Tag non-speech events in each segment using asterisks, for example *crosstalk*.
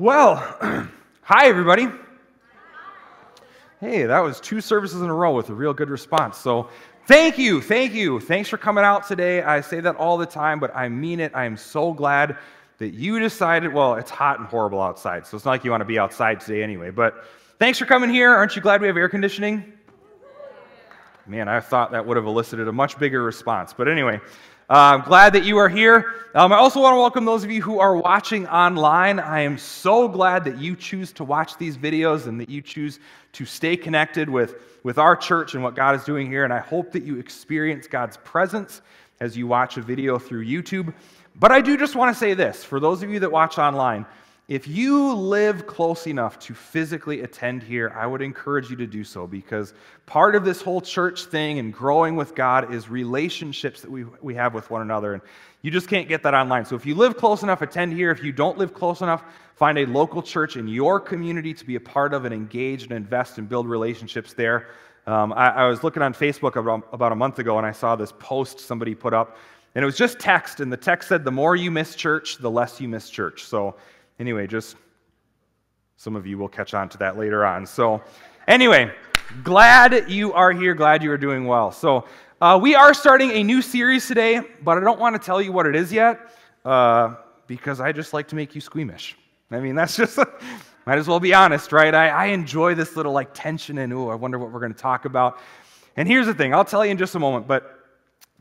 Well, *clears throat* hi, everybody. Hey, that was two services in a row with a real good response. So, thank you, thank you. Thanks for coming out today. I say that all the time, but I mean it. I am so glad that you decided, well, it's hot and horrible outside, so it's not like you want to be outside today anyway. But thanks for coming here. Aren't you glad we have air conditioning? Man, I thought that would have elicited a much bigger response. But anyway, I'm glad that you are here. Um, I also want to welcome those of you who are watching online. I am so glad that you choose to watch these videos and that you choose to stay connected with, with our church and what God is doing here. And I hope that you experience God's presence as you watch a video through YouTube. But I do just want to say this for those of you that watch online, if you live close enough to physically attend here, I would encourage you to do so because part of this whole church thing and growing with God is relationships that we, we have with one another. And you just can't get that online. So if you live close enough, attend here. If you don't live close enough, find a local church in your community to be a part of and engage and invest and build relationships there. Um, I, I, was looking on Facebook about, about a month ago and I saw this post somebody put up. And it was just text, and the text said, The more you miss church, the less you miss church. So Anyway, just some of you will catch on to that later on. So, anyway, glad you are here. Glad you are doing well. So, uh, we are starting a new series today, but I don't want to tell you what it is yet uh, because I just like to make you squeamish. I mean, that's *laughs* just, might as well be honest, right? I, I enjoy this little like tension and, oh, I wonder what we're going to talk about. And here's the thing I'll tell you in just a moment, but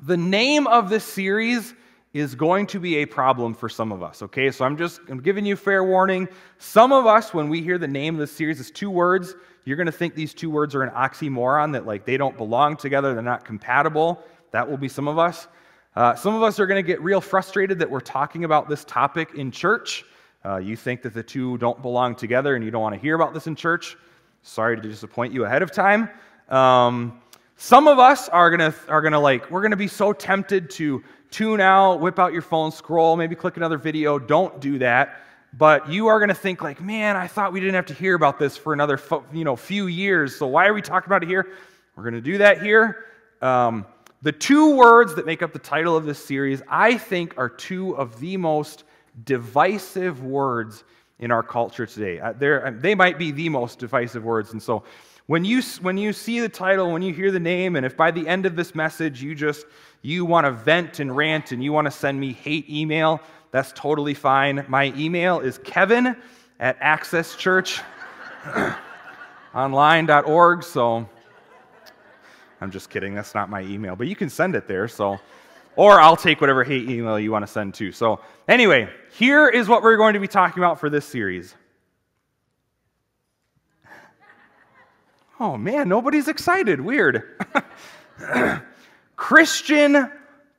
the name of this series is going to be a problem for some of us, okay? So I'm just I'm giving you fair warning. Some of us, when we hear the name of the series, it's two words. You're going to think these two words are an oxymoron, that like they don't belong together, they're not compatible. That will be some of us. Uh, some of us are going to get real frustrated that we're talking about this topic in church. Uh, you think that the two don't belong together and you don't want to hear about this in church. Sorry to disappoint you ahead of time. Um, some of us are gonna are gonna like we're gonna be so tempted to tune out, whip out your phone, scroll, maybe click another video. Don't do that. But you are going to think like, man, I thought we didn't have to hear about this for another you know, few years. So why are we talking about it here? We're going to do that here. Um, the two words that make up the title of this series, I think, are two of the most divisive words in our culture today. Uh, they might be the most divisive words. And so when you, when you see the title, when you hear the name, and if by the end of this message you just you want to vent and rant and you want to send me hate email, that's totally fine. My email is kevin at accesschurchonline.org. *coughs* So I'm just kidding. That's not my email, but you can send it there. So, or I'll take whatever hate email you want to send to. So, anyway, here is what we're going to be talking about for this series. *laughs* Oh man, nobody's excited. Weird. *laughs* Christian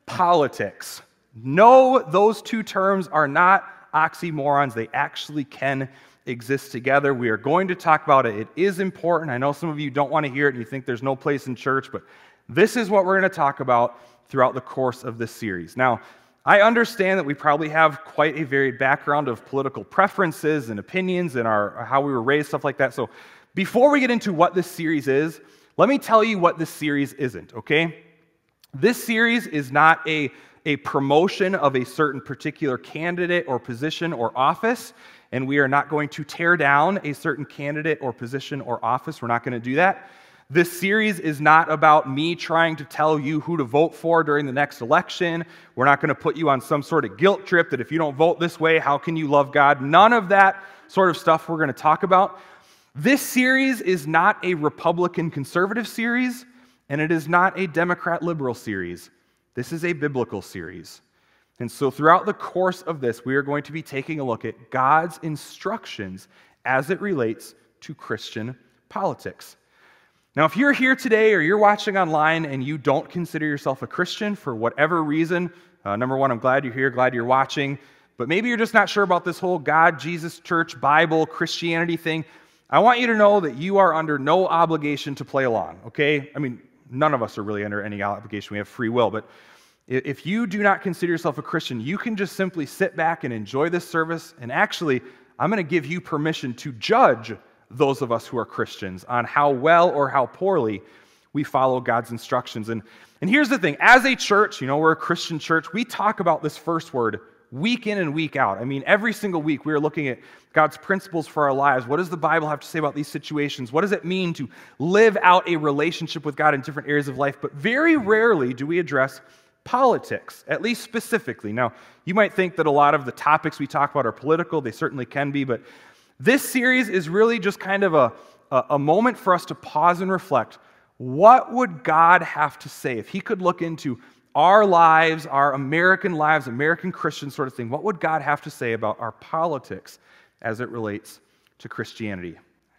politics. No, those two terms are not oxymorons. They actually can exist together. We are going to talk about it. It is important. I know some of you don't want to hear it and you think there's no place in church, but this is what we're going to talk about throughout the course of this series. Now, I understand that we probably have quite a varied background of political preferences and opinions and our, how we were raised, stuff like that. So, before we get into what this series is, let me tell you what this series isn't, okay? This series is not a, a promotion of a certain particular candidate or position or office, and we are not going to tear down a certain candidate or position or office. We're not going to do that. This series is not about me trying to tell you who to vote for during the next election. We're not going to put you on some sort of guilt trip that if you don't vote this way, how can you love God? None of that sort of stuff we're going to talk about. This series is not a Republican conservative series and it is not a Democrat liberal series. This is a biblical series. And so, throughout the course of this, we are going to be taking a look at God's instructions as it relates to Christian politics. Now, if you're here today or you're watching online and you don't consider yourself a Christian for whatever reason, uh, number one, I'm glad you're here, glad you're watching, but maybe you're just not sure about this whole God, Jesus, church, Bible, Christianity thing, I want you to know that you are under no obligation to play along, okay? I mean, none of us are really under any obligation. We have free will. But if you do not consider yourself a Christian, you can just simply sit back and enjoy this service. And actually, I'm going to give you permission to judge those of us who are Christians on how well or how poorly we follow God's instructions. And, and here's the thing as a church, you know, we're a Christian church, we talk about this first word week in and week out. I mean, every single week we are looking at God's principles for our lives. What does the Bible have to say about these situations? What does it mean to live out a relationship with God in different areas of life? But very rarely do we address politics, at least specifically. Now, you might think that a lot of the topics we talk about are political, they certainly can be, but this series is really just kind of a, a, moment for us to pause and reflect. What would God have to say if He could look into our lives, our American lives, American Christian sort of thing? What would God have to say about our politics as it relates to Christianity?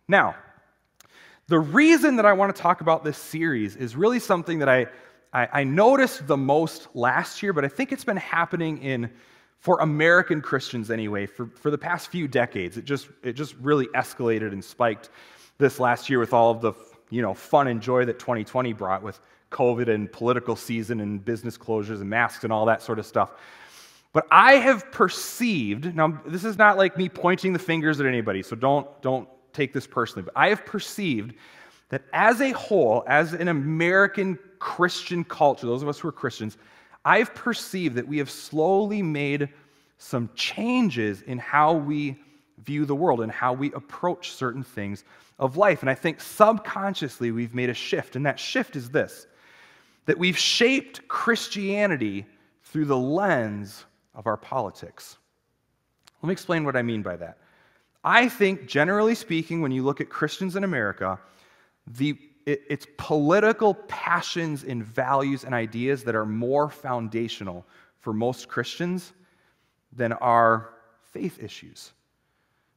Now, the reason that I want to talk about this series is really something that I I, I noticed the most last year, but I think it's been happening in for American Christians anyway, for, for the past few decades. It just, it just really escalated and spiked this last year with all of the you know, fun and joy that 2020 brought with COVID and political season and business closures and masks and all that sort of stuff. But I have perceived, now this is not like me pointing the fingers at anybody, so don't, don't take this personally, but I have perceived that as a whole, as an American Christian culture, those of us who are Christians, I've perceived that we have slowly made some changes in how we view the world and how we approach certain things of life. And I think subconsciously we've made a shift. And that shift is this that we've shaped Christianity through the lens of our politics. Let me explain what I mean by that. I think, generally speaking, when you look at Christians in America, the it, it's political passions and values and ideas that are more foundational for most Christians than our faith issues.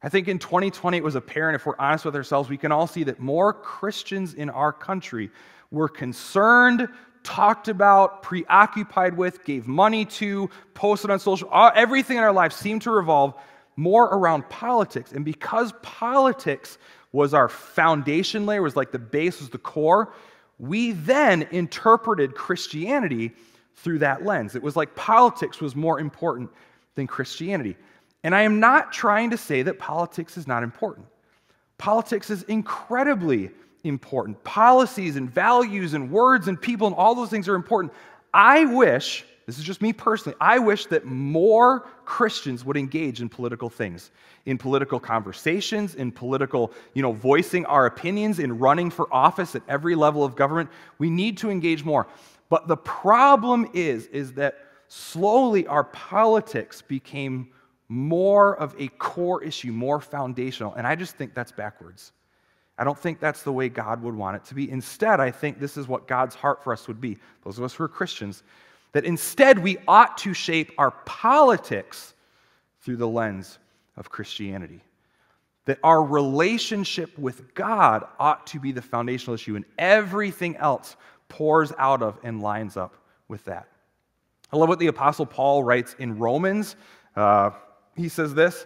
I think in 2020 it was apparent, if we're honest with ourselves, we can all see that more Christians in our country were concerned, talked about, preoccupied with, gave money to, posted on social, everything in our lives seemed to revolve more around politics. And because politics was our foundation layer, was like the base, was the core. We then interpreted Christianity through that lens. It was like politics was more important than Christianity. And I am not trying to say that politics is not important. Politics is incredibly important. Policies and values and words and people and all those things are important. I wish this is just me personally. I wish that more Christians would engage in political things, in political conversations, in political, you know, voicing our opinions, in running for office at every level of government. We need to engage more. But the problem is, is that slowly our politics became more of a core issue, more foundational. And I just think that's backwards. I don't think that's the way God would want it to be. Instead, I think this is what God's heart for us would be. Those of us who are Christians, that instead we ought to shape our politics through the lens of Christianity. That our relationship with God ought to be the foundational issue, and everything else pours out of and lines up with that. I love what the Apostle Paul writes in Romans. Uh, he says this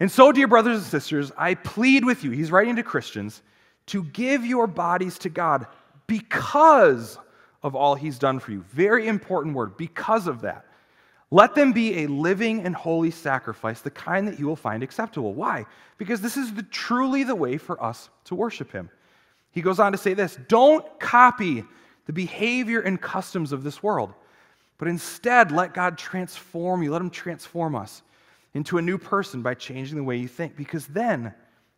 And so, dear brothers and sisters, I plead with you, he's writing to Christians, to give your bodies to God because of all he's done for you. Very important word, because of that. Let them be a living and holy sacrifice, the kind that you will find acceptable. Why? Because this is the, truly the way for us to worship him. He goes on to say this don't copy the behavior and customs of this world, but instead let God transform you, let him transform us into a new person by changing the way you think. Because then,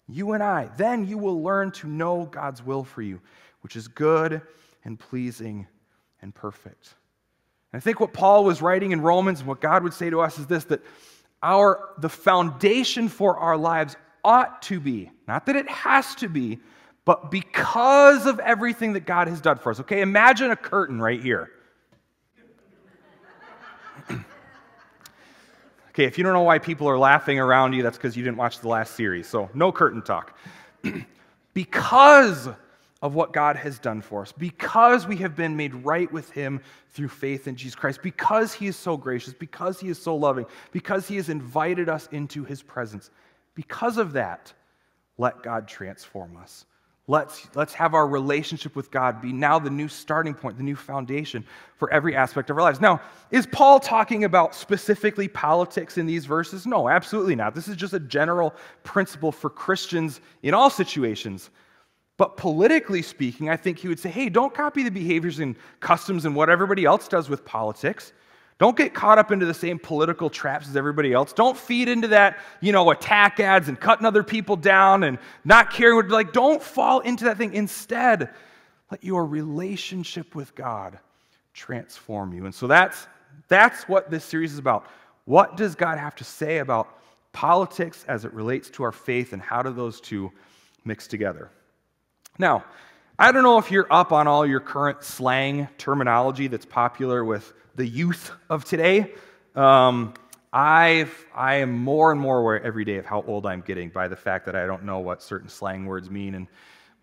you and I, then you will learn to know God's will for you, which is good and pleasing and perfect. And I think what Paul was writing in Romans and what God would say to us is this that our the foundation for our lives ought to be, not that it has to be, but because of everything that God has done for us. Okay, imagine a curtain right here. Okay, if you don't know why people are laughing around you, that's because you didn't watch the last series. So, no curtain talk. *clears throat* because of what God has done for us, because we have been made right with Him through faith in Jesus Christ, because He is so gracious, because He is so loving, because He has invited us into His presence. Because of that, let God transform us. Let's, let's have our relationship with God be now the new starting point, the new foundation for every aspect of our lives. Now, is Paul talking about specifically politics in these verses? No, absolutely not. This is just a general principle for Christians in all situations. But politically speaking, I think he would say, hey, don't copy the behaviors and customs and what everybody else does with politics. Don't get caught up into the same political traps as everybody else. Don't feed into that, you know, attack ads and cutting other people down and not caring like, don't fall into that thing. Instead, let your relationship with God transform you. And so that's, that's what this series is about. What does God have to say about politics as it relates to our faith, and how do those two mix together? Now, I don't know if you're up on all your current slang terminology that's popular with the youth of today. Um, I've, I am more and more aware every day of how old I'm getting by the fact that I don't know what certain slang words mean. And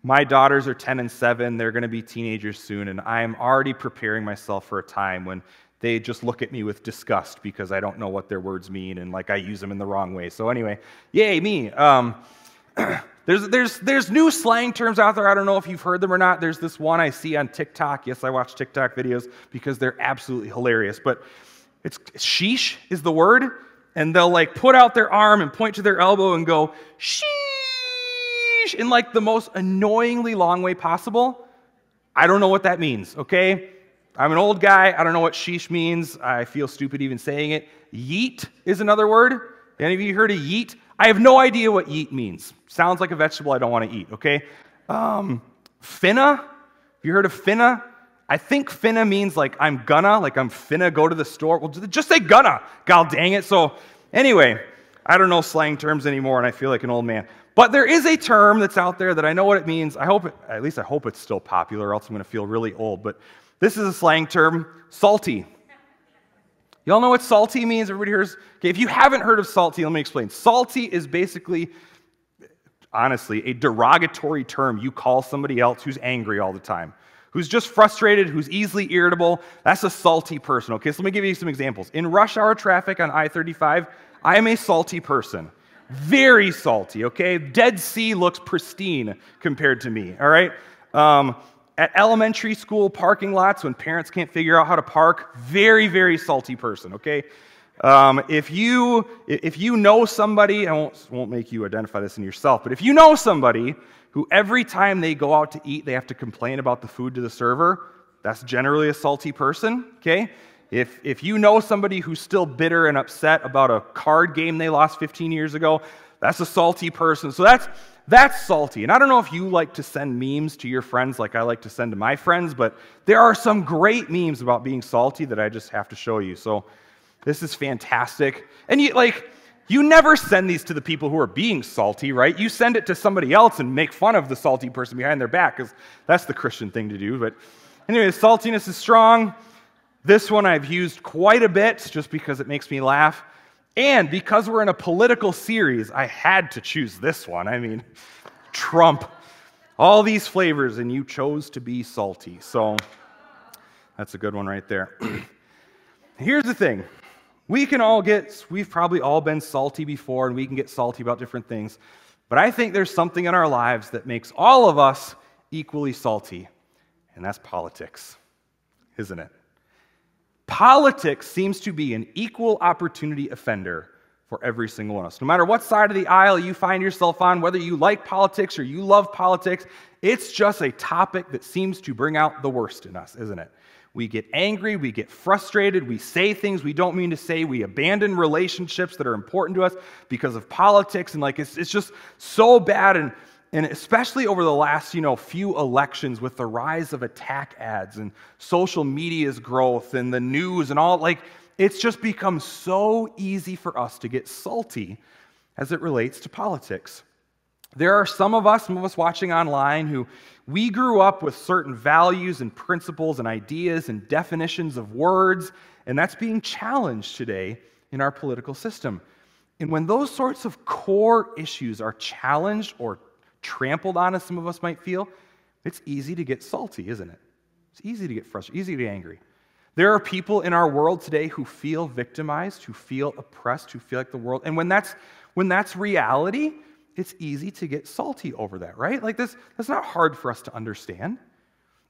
my daughters are 10 and 7. They're going to be teenagers soon. And I am already preparing myself for a time when they just look at me with disgust because I don't know what their words mean and like I use them in the wrong way. So, anyway, yay, me. Um, *clears throat* there's, there's, there's new slang terms out there. I don't know if you've heard them or not. There's this one I see on TikTok. Yes, I watch TikTok videos because they're absolutely hilarious. But it's sheesh is the word. And they'll like put out their arm and point to their elbow and go, sheesh, in like the most annoyingly long way possible. I don't know what that means, okay? I'm an old guy. I don't know what sheesh means. I feel stupid even saying it. Yeet is another word. Any of you heard of yeet? I have no idea what yeet means. Sounds like a vegetable I don't want to eat, okay? Um, finna? Have you heard of finna? I think finna means like I'm gonna, like I'm finna go to the store. Well, just say gonna. God dang it. So, anyway, I don't know slang terms anymore, and I feel like an old man. But there is a term that's out there that I know what it means. I hope, it, at least I hope it's still popular, or else I'm going to feel really old. But this is a slang term salty. Y'all know what salty means? Everybody hears? Okay, if you haven't heard of salty, let me explain. Salty is basically, honestly, a derogatory term you call somebody else who's angry all the time, who's just frustrated, who's easily irritable. That's a salty person. Okay, so let me give you some examples. In rush hour traffic on I 35, I am a salty person. Very salty, okay? Dead Sea looks pristine compared to me, all right? Um, at elementary school parking lots when parents can't figure out how to park very very salty person okay? Um, if you if you know somebody i won't, won't make you identify this in yourself but if you know somebody who every time they go out to eat they have to complain about the food to the server that's generally a salty person okay? If, if you know somebody who's still bitter and upset about a card game they lost 15 years ago that's a salty person. So that's that's salty. And I don't know if you like to send memes to your friends like I like to send to my friends, but there are some great memes about being salty that I just have to show you. So this is fantastic. And you like you never send these to the people who are being salty, right? You send it to somebody else and make fun of the salty person behind their back cuz that's the Christian thing to do. But anyway, saltiness is strong. This one I've used quite a bit just because it makes me laugh. And because we're in a political series, I had to choose this one. I mean, Trump, all these flavors, and you chose to be salty. So that's a good one right there. *clears throat* Here's the thing we can all get, we've probably all been salty before, and we can get salty about different things. But I think there's something in our lives that makes all of us equally salty, and that's politics, isn't it? Politics seems to be an equal opportunity offender for every single one of us. No matter what side of the aisle you find yourself on, whether you like politics or you love politics, it's just a topic that seems to bring out the worst in us, isn't it? We get angry, we get frustrated, we say things we don't mean to say, we abandon relationships that are important to us because of politics, and like it's, it's just so bad. And and especially over the last you know few elections with the rise of attack ads and social media's growth and the news and all like it's just become so easy for us to get salty as it relates to politics. There are some of us some of us watching online who we grew up with certain values and principles and ideas and definitions of words and that's being challenged today in our political system. And when those sorts of core issues are challenged or trampled on, as some of us might feel, it's easy to get salty, isn't it? It's easy to get frustrated, easy to get angry. There are people in our world today who feel victimized, who feel oppressed, who feel like the world. And when that's when that's reality, it's easy to get salty over that, right? Like this, that's not hard for us to understand.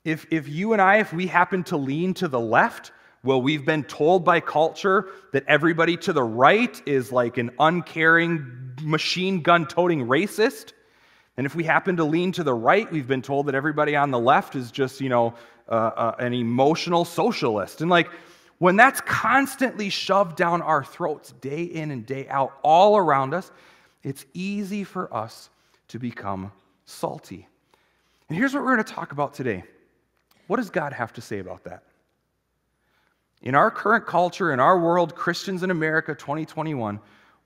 If if you and I, if we happen to lean to the left, well, we've been told by culture that everybody to the right is like an uncaring, machine gun toting racist. And if we happen to lean to the right, we've been told that everybody on the left is just, you know, uh, uh, an emotional socialist. And like, when that's constantly shoved down our throats day in and day out, all around us, it's easy for us to become salty. And here's what we're going to talk about today. What does God have to say about that? In our current culture, in our world, Christians in America 2021,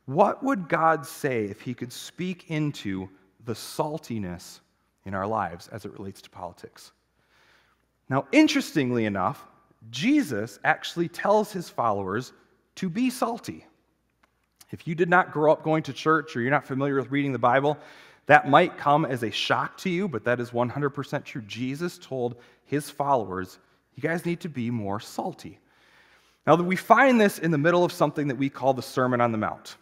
what would God say if He could speak into the saltiness in our lives as it relates to politics? Now, interestingly enough, Jesus actually tells his followers to be salty. If you did not grow up going to church or you're not familiar with reading the Bible, that might come as a shock to you, but that is 100% true. Jesus told his followers, You guys need to be more salty. Now, we find this in the middle of something that we call the Sermon on the Mount.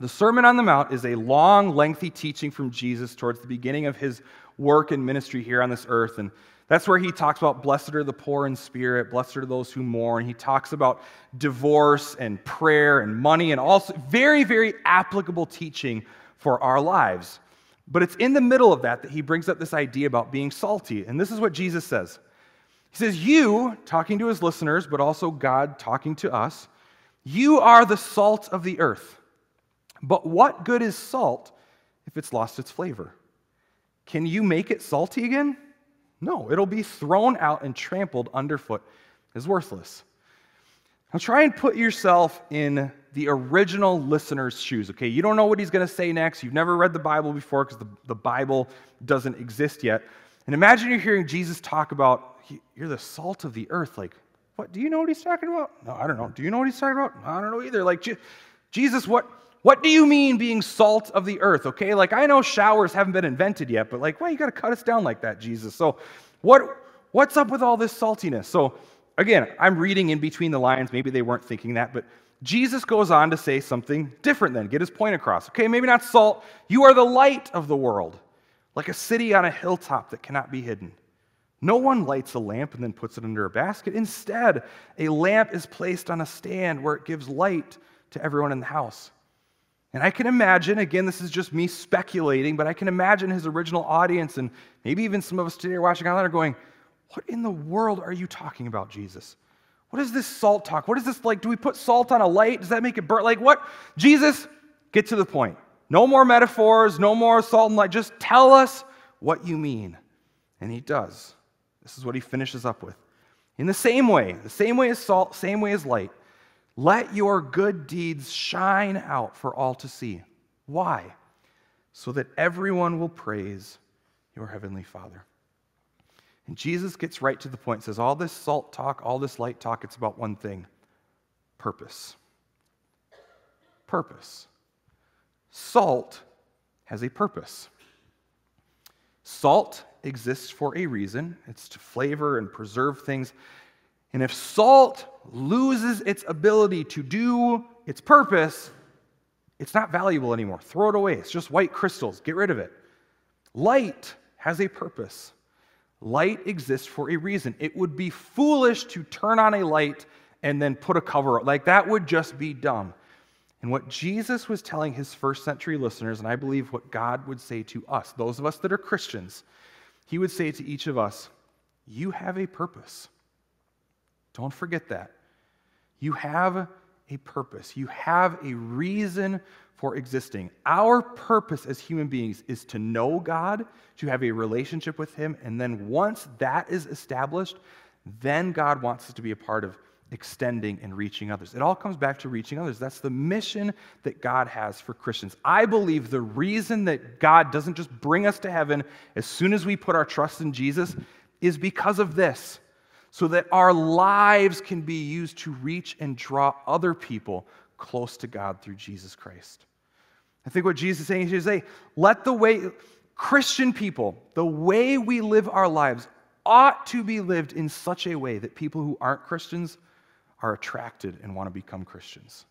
The Sermon on the Mount is a long, lengthy teaching from Jesus towards the beginning of his work and ministry here on this earth. And that's where he talks about blessed are the poor in spirit, blessed are those who mourn. He talks about divorce and prayer and money and also very, very applicable teaching for our lives. But it's in the middle of that that he brings up this idea about being salty. And this is what Jesus says He says, You, talking to his listeners, but also God talking to us, you are the salt of the earth. But what good is salt if it's lost its flavor? Can you make it salty again? No, it'll be thrown out and trampled underfoot as worthless. Now try and put yourself in the original listener's shoes, okay? You don't know what he's going to say next. You've never read the Bible before because the, the Bible doesn't exist yet. And imagine you're hearing Jesus talk about, you're the salt of the earth. Like, what? Do you know what he's talking about? No, I don't know. Do you know what he's talking about? I don't know either. Like, Jesus, what, what do you mean being salt of the earth? Okay, like I know showers haven't been invented yet, but like, why you got to cut us down like that, Jesus? So, what, what's up with all this saltiness? So, again, I'm reading in between the lines. Maybe they weren't thinking that, but Jesus goes on to say something different then, get his point across. Okay, maybe not salt. You are the light of the world, like a city on a hilltop that cannot be hidden. No one lights a lamp and then puts it under a basket. Instead, a lamp is placed on a stand where it gives light to everyone in the house. And I can imagine, again, this is just me speculating, but I can imagine his original audience and maybe even some of us today are watching online are going, What in the world are you talking about, Jesus? What is this salt talk? What is this like? Do we put salt on a light? Does that make it burn? Like, what? Jesus, get to the point. No more metaphors, no more salt and light. Just tell us what you mean. And he does. This is what he finishes up with. In the same way, the same way as salt, same way as light, let your good deeds shine out for all to see. Why? So that everyone will praise your heavenly Father. And Jesus gets right to the point, says, All this salt talk, all this light talk, it's about one thing purpose. Purpose. Salt has a purpose. Salt exists for a reason it's to flavor and preserve things. And if salt loses its ability to do its purpose, it's not valuable anymore. Throw it away. It's just white crystals. Get rid of it. Light has a purpose. Light exists for a reason. It would be foolish to turn on a light and then put a cover. Up. Like that would just be dumb. And what Jesus was telling his first century listeners, and I believe what God would say to us, those of us that are Christians, he would say to each of us, You have a purpose. Don't forget that. You have a purpose, you have a reason for existing. Our purpose as human beings is to know God, to have a relationship with Him, and then once that is established, then God wants us to be a part of extending and reaching others. It all comes back to reaching others. That's the mission that God has for Christians. I believe the reason that God doesn't just bring us to heaven as soon as we put our trust in Jesus is because of this so that our lives can be used to reach and draw other people close to God through Jesus Christ. I think what Jesus is saying is, say, let the way, Christian people, the way we live our lives ought to be lived in such a way that people who aren't Christians are attracted and want to become Christians.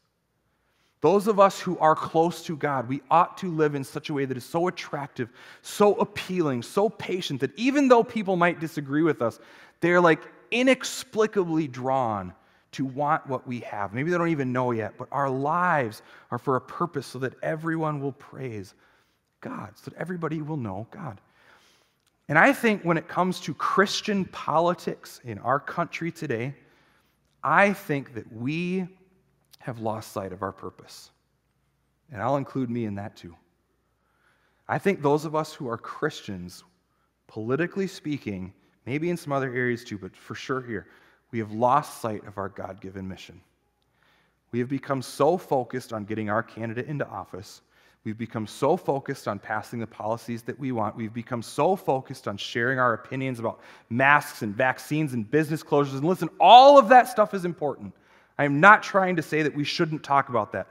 Those of us who are close to God, we ought to live in such a way that is so attractive, so appealing, so patient that even though people might disagree with us, they're like inexplicably drawn to want what we have. Maybe they don't even know yet, but our lives are for a purpose so that everyone will praise God, so that everybody will know God. And I think when it comes to Christian politics in our country today, I think that we have lost sight of our purpose. And I'll include me in that too. I think those of us who are Christians, politically speaking, maybe in some other areas too, but for sure here, we have lost sight of our God given mission. We have become so focused on getting our candidate into office. We've become so focused on passing the policies that we want. We've become so focused on sharing our opinions about masks and vaccines and business closures. And listen, all of that stuff is important. I am not trying to say that we shouldn't talk about that.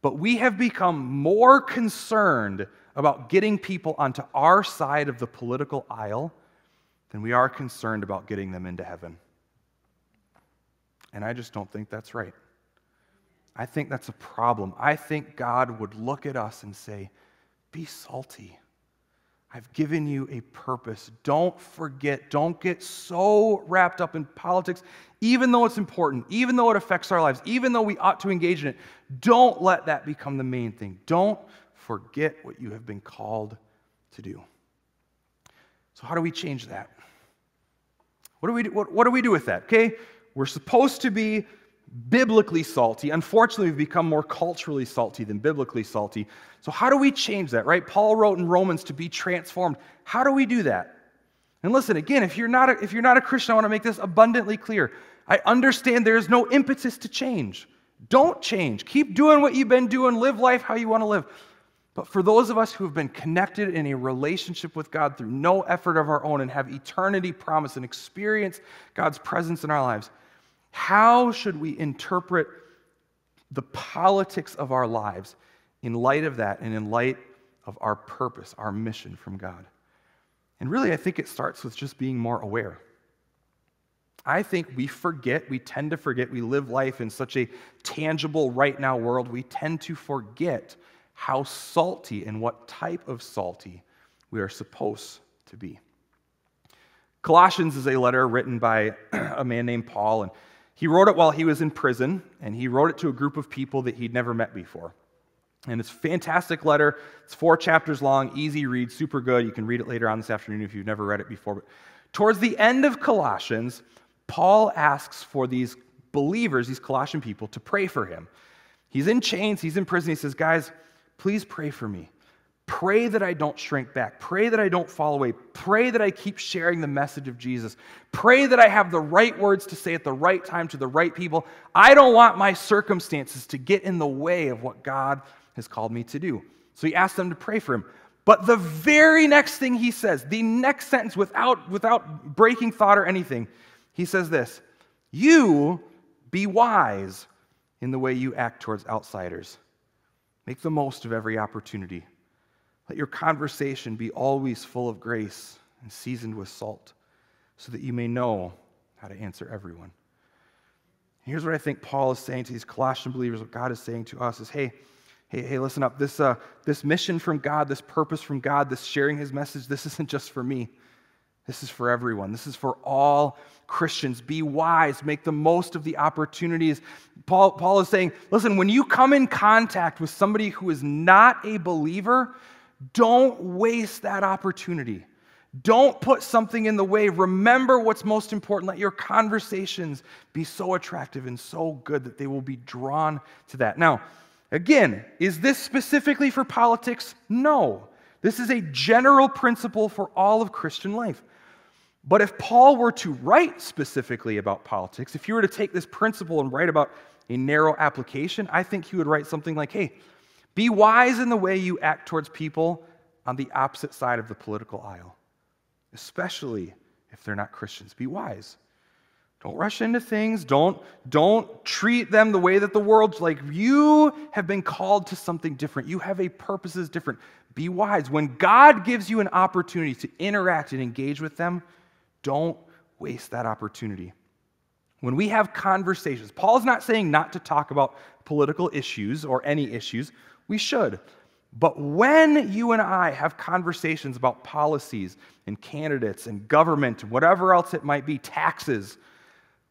But we have become more concerned about getting people onto our side of the political aisle than we are concerned about getting them into heaven. And I just don't think that's right. I think that's a problem. I think God would look at us and say, Be salty. I've given you a purpose. Don't forget, don't get so wrapped up in politics, even though it's important, even though it affects our lives, even though we ought to engage in it. Don't let that become the main thing. Don't forget what you have been called to do. So, how do we change that? What do we do, what, what do, we do with that? Okay, we're supposed to be biblically salty. Unfortunately, we've become more culturally salty than biblically salty. So, how do we change that, right? Paul wrote in Romans to be transformed. How do we do that? And listen, again, if you're not a, if you're not a Christian, I want to make this abundantly clear. I understand there is no impetus to change. Don't change. Keep doing what you've been doing. Live life how you want to live. But for those of us who have been connected in a relationship with God through no effort of our own and have eternity promise and experience God's presence in our lives, how should we interpret the politics of our lives in light of that and in light of our purpose, our mission from God? And really, I think it starts with just being more aware. I think we forget, we tend to forget, we live life in such a tangible, right now world, we tend to forget how salty and what type of salty we are supposed to be. Colossians is a letter written by *clears throat* a man named Paul, and he wrote it while he was in prison, and he wrote it to a group of people that he'd never met before. And it's a fantastic letter. It's four chapters long, easy read, super good. You can read it later on this afternoon if you've never read it before. But towards the end of Colossians, Paul asks for these believers, these Colossian people, to pray for him. He's in chains, he's in prison. He says, Guys, please pray for me. Pray that I don't shrink back. Pray that I don't fall away. Pray that I keep sharing the message of Jesus. Pray that I have the right words to say at the right time to the right people. I don't want my circumstances to get in the way of what God has called me to do. So he asked them to pray for him. But the very next thing he says, the next sentence without, without breaking thought or anything, he says this You be wise in the way you act towards outsiders. Make the most of every opportunity. Let your conversation be always full of grace and seasoned with salt, so that you may know how to answer everyone. Here's what I think Paul is saying to these Colossian believers, what God is saying to us is hey, hey, hey, listen up. This, uh, this mission from God, this purpose from God, this sharing his message, this isn't just for me. This is for everyone. This is for all Christians. Be wise, make the most of the opportunities. Paul, Paul is saying, listen, when you come in contact with somebody who is not a believer, don't waste that opportunity. Don't put something in the way. Remember what's most important. Let your conversations be so attractive and so good that they will be drawn to that. Now, again, is this specifically for politics? No. This is a general principle for all of Christian life. But if Paul were to write specifically about politics, if you were to take this principle and write about a narrow application, I think he would write something like, hey, be wise in the way you act towards people on the opposite side of the political aisle, especially if they're not Christians. Be wise. Don't rush into things. Don't, don't treat them the way that the world's like. You have been called to something different. You have a purpose that's different. Be wise. When God gives you an opportunity to interact and engage with them, don't waste that opportunity. When we have conversations, Paul's not saying not to talk about political issues or any issues. We should. But when you and I have conversations about policies and candidates and government, whatever else it might be, taxes,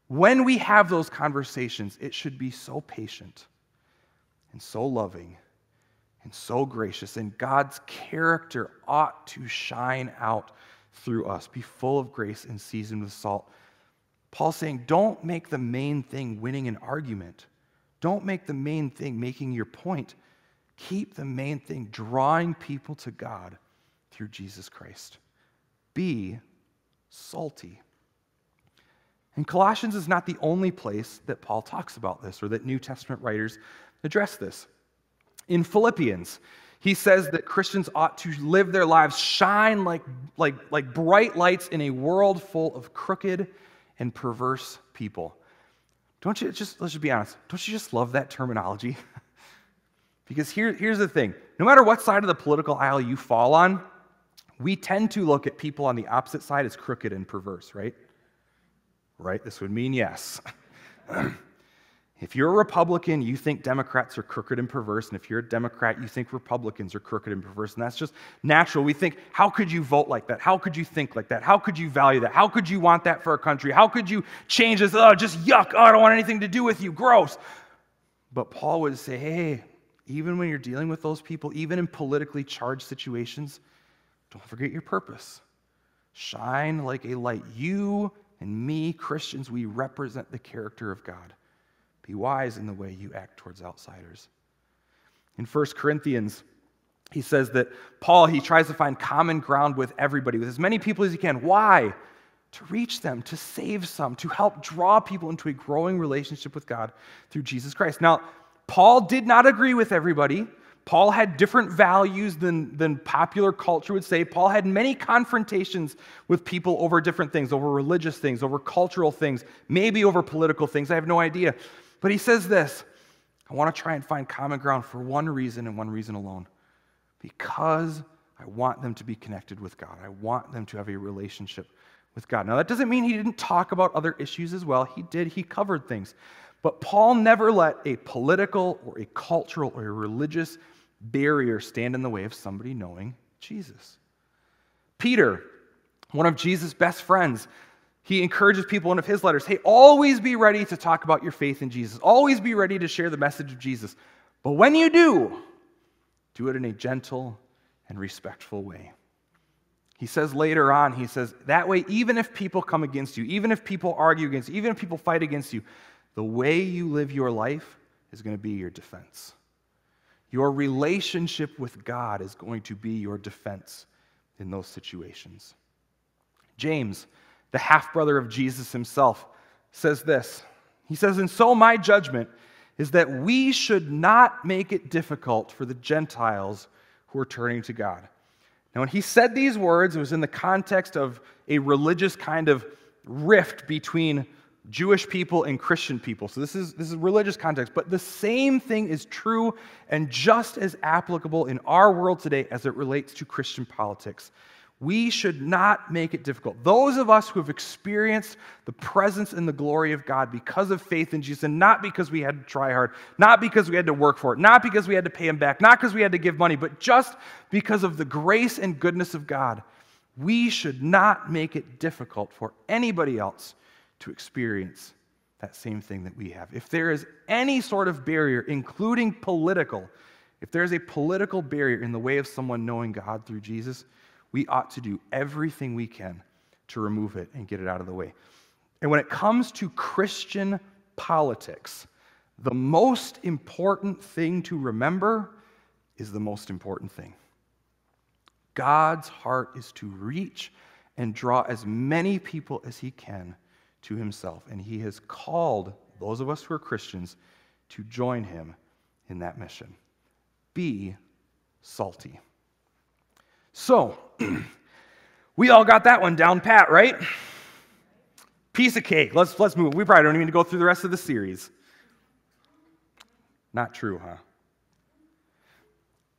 when we have those conversations, it should be so patient and so loving and so gracious. And God's character ought to shine out through us. Be full of grace and seasoned with salt. Paul's saying, don't make the main thing winning an argument. Don't make the main thing making your point. Keep the main thing drawing people to God through Jesus Christ. Be salty. And Colossians is not the only place that Paul talks about this or that New Testament writers address this. In Philippians, he says that Christians ought to live their lives, shine like, like, like bright lights in a world full of crooked and perverse people. Don't you just, let's just be honest, don't you just love that terminology? *laughs* because here, here's the thing no matter what side of the political aisle you fall on, we tend to look at people on the opposite side as crooked and perverse, right? Right? This would mean yes. *clears throat* If you're a Republican, you think Democrats are crooked and perverse. And if you're a Democrat, you think Republicans are crooked and perverse. And that's just natural. We think, how could you vote like that? How could you think like that? How could you value that? How could you want that for a country? How could you change this? Oh, just yuck. Oh, I don't want anything to do with you. Gross. But Paul would say, hey, even when you're dealing with those people, even in politically charged situations, don't forget your purpose. Shine like a light. You and me, Christians, we represent the character of God. Be wise in the way you act towards outsiders. In 1 Corinthians, he says that Paul, he tries to find common ground with everybody, with as many people as he can. Why? To reach them, to save some, to help draw people into a growing relationship with God through Jesus Christ. Now, Paul did not agree with everybody. Paul had different values than, than popular culture would say. Paul had many confrontations with people over different things, over religious things, over cultural things, maybe over political things. I have no idea. But he says this I want to try and find common ground for one reason and one reason alone because I want them to be connected with God. I want them to have a relationship with God. Now, that doesn't mean he didn't talk about other issues as well. He did, he covered things. But Paul never let a political or a cultural or a religious barrier stand in the way of somebody knowing Jesus. Peter, one of Jesus' best friends, he encourages people in one of his letters hey, always be ready to talk about your faith in Jesus. Always be ready to share the message of Jesus. But when you do, do it in a gentle and respectful way. He says later on, he says, that way, even if people come against you, even if people argue against you, even if people fight against you, the way you live your life is going to be your defense. Your relationship with God is going to be your defense in those situations. James the half brother of Jesus himself, says this. He says, And so my judgment is that we should not make it difficult for the Gentiles who are turning to God. Now, when he said these words, it was in the context of a religious kind of rift between Jewish people and Christian people. So this is this is religious context, but the same thing is true and just as applicable in our world today as it relates to Christian politics we should not make it difficult. Those of us who have experienced the presence and the glory of God because of faith in Jesus, and not because we had to try hard, not because we had to work for it, not because we had to pay Him back, not because we had to give money, but just because of the grace and goodness of God, we should not make it difficult for anybody else to experience that same thing that we have. If there is any sort of barrier, including political, if there's a political barrier in the way of someone knowing God through Jesus, we ought to do everything we can to remove it and get it out of the way. And when it comes to Christian politics, the most important thing to remember is the most important thing. God's heart is to reach and draw as many people as he can to himself. And he has called those of us who are Christians to join him in that mission. Be salty. So, *clears throat* we all got that one down pat, right? Piece of cake. Let's, let's move. We probably don't even need to go through the rest of the series. Not true, huh?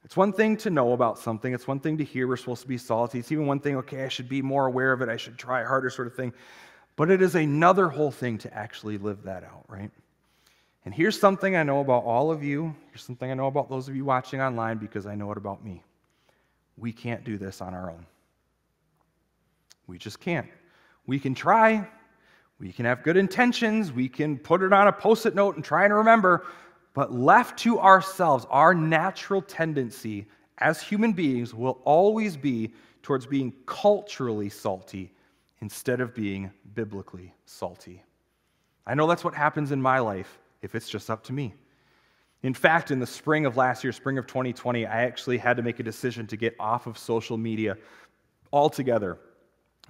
It's one thing to know about something. It's one thing to hear we're supposed to be salty. It's even one thing, okay, I should be more aware of it. I should try harder, sort of thing. But it is another whole thing to actually live that out, right? And here's something I know about all of you. Here's something I know about those of you watching online because I know it about me we can't do this on our own. We just can't. We can try, we can have good intentions, we can put it on a post it note and try and remember, but left to ourselves, our natural tendency as human beings will always be towards being culturally salty instead of being biblically salty. I know that's what happens in my life if it's just up to me. In fact, in the spring of last year, spring of 2020, I actually had to make a decision to get off of social media altogether.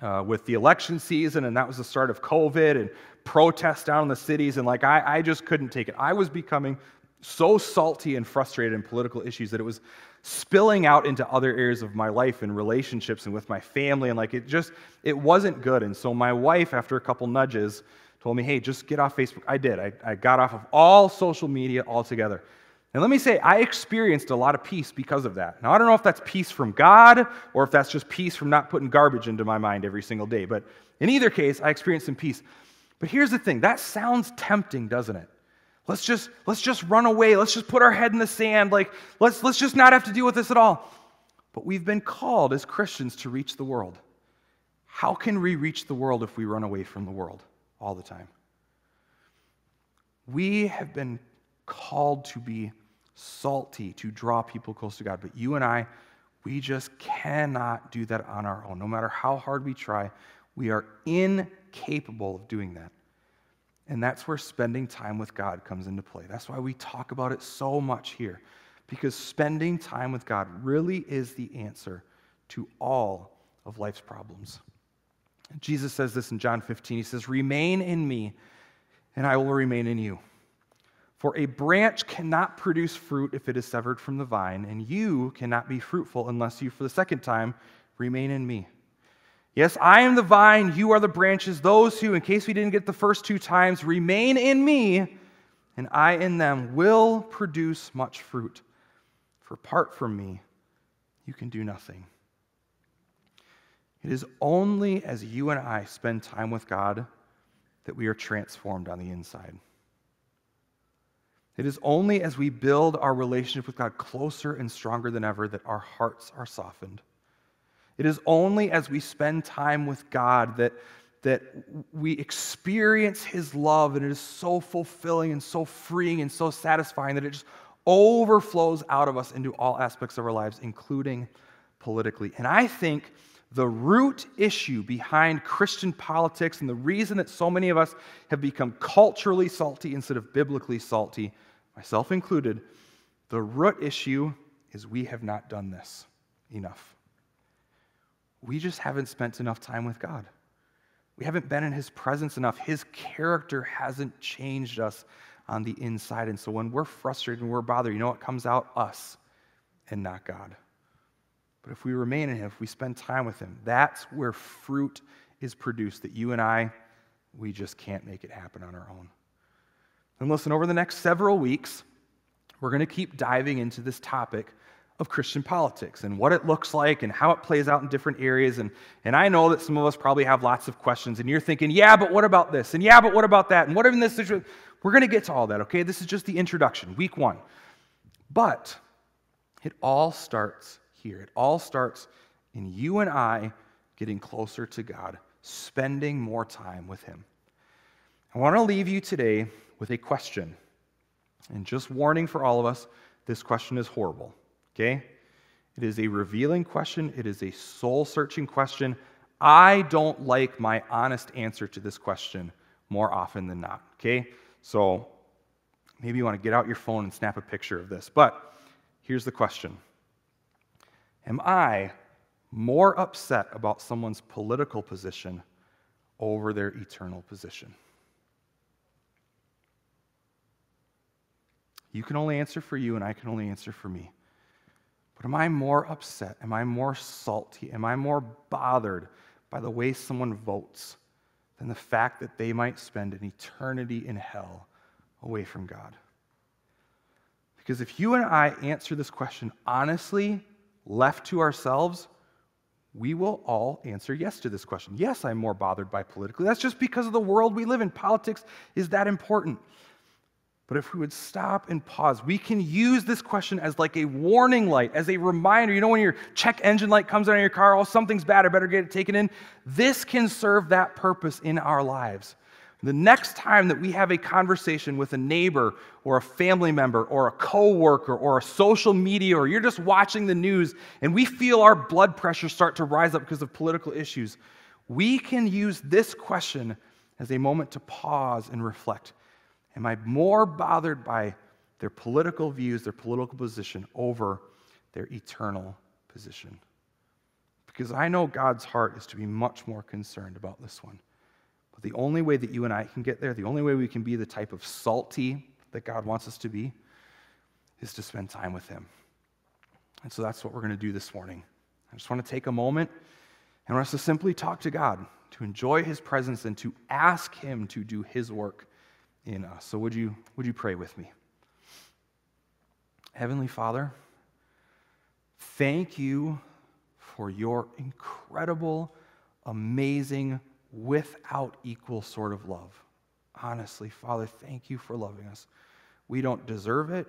Uh, with the election season, and that was the start of COVID and protests down in the cities, and like I, I just couldn't take it. I was becoming so salty and frustrated in political issues that it was spilling out into other areas of my life and relationships and with my family, and like it just it wasn't good. And so my wife, after a couple nudges, told me, hey, just get off Facebook. I did. I, I got off of all social media altogether. And let me say, I experienced a lot of peace because of that. Now, I don't know if that's peace from God or if that's just peace from not putting garbage into my mind every single day. But in either case, I experienced some peace. But here's the thing that sounds tempting, doesn't it? Let's just, let's just run away. Let's just put our head in the sand. Like, let's, let's just not have to deal with this at all. But we've been called as Christians to reach the world. How can we reach the world if we run away from the world? All the time. We have been called to be salty, to draw people close to God, but you and I, we just cannot do that on our own. No matter how hard we try, we are incapable of doing that. And that's where spending time with God comes into play. That's why we talk about it so much here, because spending time with God really is the answer to all of life's problems. Jesus says this in John 15. He says, Remain in me, and I will remain in you. For a branch cannot produce fruit if it is severed from the vine, and you cannot be fruitful unless you, for the second time, remain in me. Yes, I am the vine, you are the branches. Those who, in case we didn't get the first two times, remain in me, and I in them, will produce much fruit. For apart from me, you can do nothing. It is only as you and I spend time with God that we are transformed on the inside. It is only as we build our relationship with God closer and stronger than ever that our hearts are softened. It is only as we spend time with God that, that we experience His love, and it is so fulfilling and so freeing and so satisfying that it just overflows out of us into all aspects of our lives, including politically. And I think the root issue behind Christian politics and the reason that so many of us have become culturally salty instead of biblically salty, myself included, the root issue is we have not done this enough. We just haven't spent enough time with God. We haven't been in His presence enough. His character hasn't changed us on the inside. And so when we're frustrated and we're bothered, you know what comes out? Us and not God. But if we remain in Him, if we spend time with Him, that's where fruit is produced that you and I, we just can't make it happen on our own. And listen, over the next several weeks, we're going to keep diving into this topic of Christian politics and what it looks like and how it plays out in different areas. And, and I know that some of us probably have lots of questions, and you're thinking, yeah, but what about this? And yeah, but what about that? And what in this situation? We're going to get to all that, okay? This is just the introduction, week one. But it all starts here. It all starts in you and I getting closer to God, spending more time with Him. I want to leave you today with a question. And just warning for all of us this question is horrible, okay? It is a revealing question, it is a soul searching question. I don't like my honest answer to this question more often than not, okay? So maybe you want to get out your phone and snap a picture of this. But here's the question Am I more upset about someone's political position over their eternal position? You can only answer for you, and I can only answer for me. But am I more upset? Am I more salty? Am I more bothered by the way someone votes than the fact that they might spend an eternity in hell away from God? Because if you and I answer this question honestly left to ourselves, we will all answer yes to this question. Yes, I'm more bothered by politically. That's just because of the world we live in. Politics is that important. But if we would stop and pause, we can use this question as like a warning light, as a reminder. You know, when your check engine light comes on in your car, oh, something's bad, I better get it taken in. This can serve that purpose in our lives. The next time that we have a conversation with a neighbor or a family member or a coworker or a social media or you're just watching the news and we feel our blood pressure start to rise up because of political issues, we can use this question as a moment to pause and reflect. Am I more bothered by their political views, their political position, over their eternal position? Because I know God's heart is to be much more concerned about this one. But the only way that you and I can get there, the only way we can be the type of salty that God wants us to be, is to spend time with Him. And so that's what we're going to do this morning. I just want to take a moment and want us to simply talk to God, to enjoy His presence, and to ask Him to do His work in us. So, would you, would you pray with me? Heavenly Father, thank you for your incredible, amazing, without equal sort of love. Honestly, Father, thank you for loving us. We don't deserve it.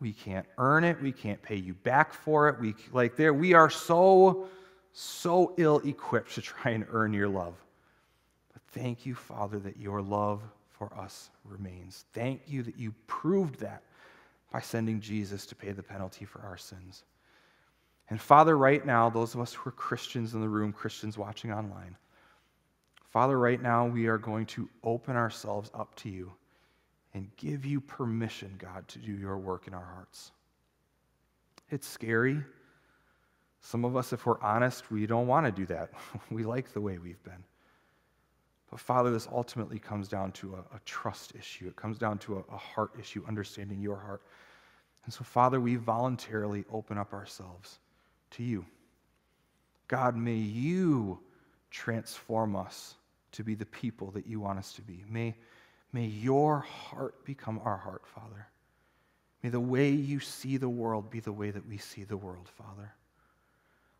We can't earn it. We can't pay you back for it. We like there we are so so ill equipped to try and earn your love. But thank you, Father, that your love for us remains. Thank you that you proved that by sending Jesus to pay the penalty for our sins. And Father, right now, those of us who are Christians in the room, Christians watching online, Father, right now, we are going to open ourselves up to you and give you permission, God, to do your work in our hearts. It's scary. Some of us, if we're honest, we don't want to do that. *laughs* we like the way we've been. But Father, this ultimately comes down to a, a trust issue. It comes down to a, a heart issue, understanding your heart. And so, Father, we voluntarily open up ourselves to you. God, may you transform us to be the people that you want us to be. May, may your heart become our heart, Father. May the way you see the world be the way that we see the world, Father.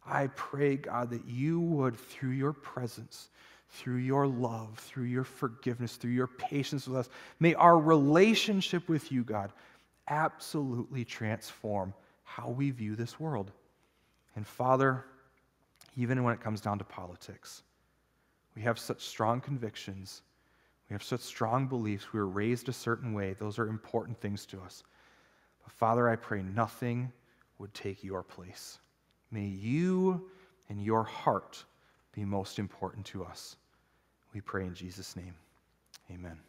I pray, God, that you would, through your presence, through your love, through your forgiveness, through your patience with us, may our relationship with you, God, absolutely transform how we view this world. And Father, even when it comes down to politics, we have such strong convictions. We have such strong beliefs. We were raised a certain way. Those are important things to us. But Father, I pray nothing would take your place. May you and your heart be most important to us. We pray in Jesus' name. Amen.